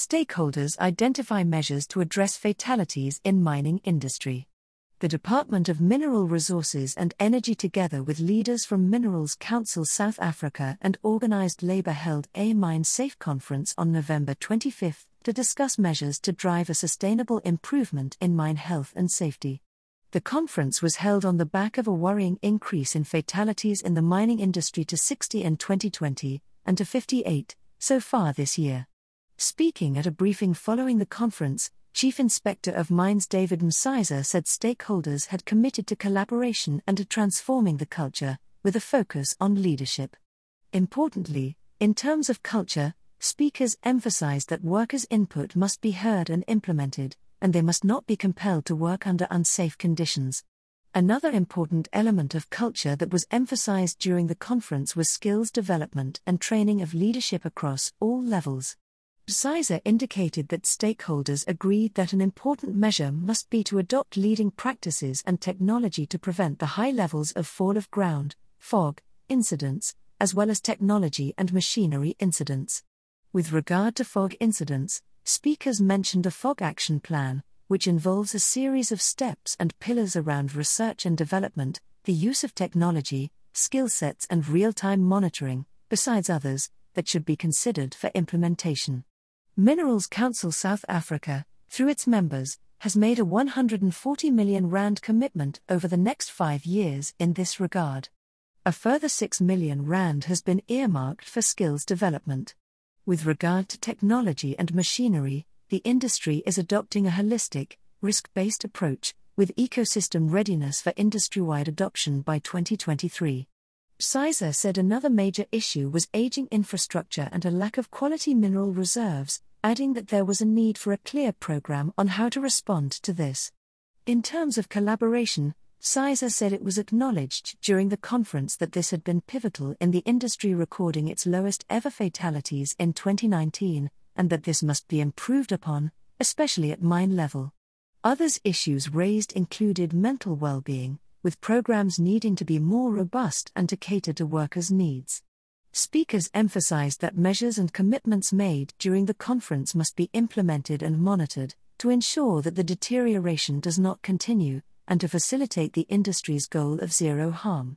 Stakeholders identify measures to address fatalities in mining industry. The Department of Mineral Resources and Energy together with leaders from Minerals Council South Africa and organized labor held a MineSafe conference on November 25 to discuss measures to drive a sustainable improvement in mine health and safety. The conference was held on the back of a worrying increase in fatalities in the mining industry to 60 in 2020 and to 58 so far this year. Speaking at a briefing following the conference, Chief Inspector of Mines David Msiza said stakeholders had committed to collaboration and to transforming the culture, with a focus on leadership. Importantly, in terms of culture, speakers emphasized that workers' input must be heard and implemented, and they must not be compelled to work under unsafe conditions. Another important element of culture that was emphasized during the conference was skills development and training of leadership across all levels. Msiza indicated that stakeholders agreed that an important measure must be to adopt leading practices and technology to prevent the high levels of fall of ground, FoG, incidents, as well as technology and machinery incidents. With regard to FoG incidents, speakers mentioned a FoG action plan, which involves a series of steps and pillars around research and development, the use of technology, skill sets, and real time monitoring, besides others, that should be considered for implementation. Minerals Council South Africa, through its members, has made a 140 million rand commitment over the next 5 years in this regard. A further 6 million rand has been earmarked for skills development. With regard to technology and machinery, the industry is adopting a holistic, risk based approach, with ecosystem readiness for industry wide adoption by 2023. Msiza said another major issue was aging infrastructure and a lack of quality mineral reserves, adding that there was a need for a clear program on how to respond to this. In terms of collaboration, Msiza said it was acknowledged during the conference that this had been pivotal in the industry recording its lowest ever fatalities in 2019, and that this must be improved upon, especially at mine level. Others issues raised included mental well being, with programs needing to be more robust and to cater to workers' needs. Speakers emphasized that measures and commitments made during the conference must be implemented and monitored to ensure that the deterioration does not continue and to facilitate the industry's goal of zero harm.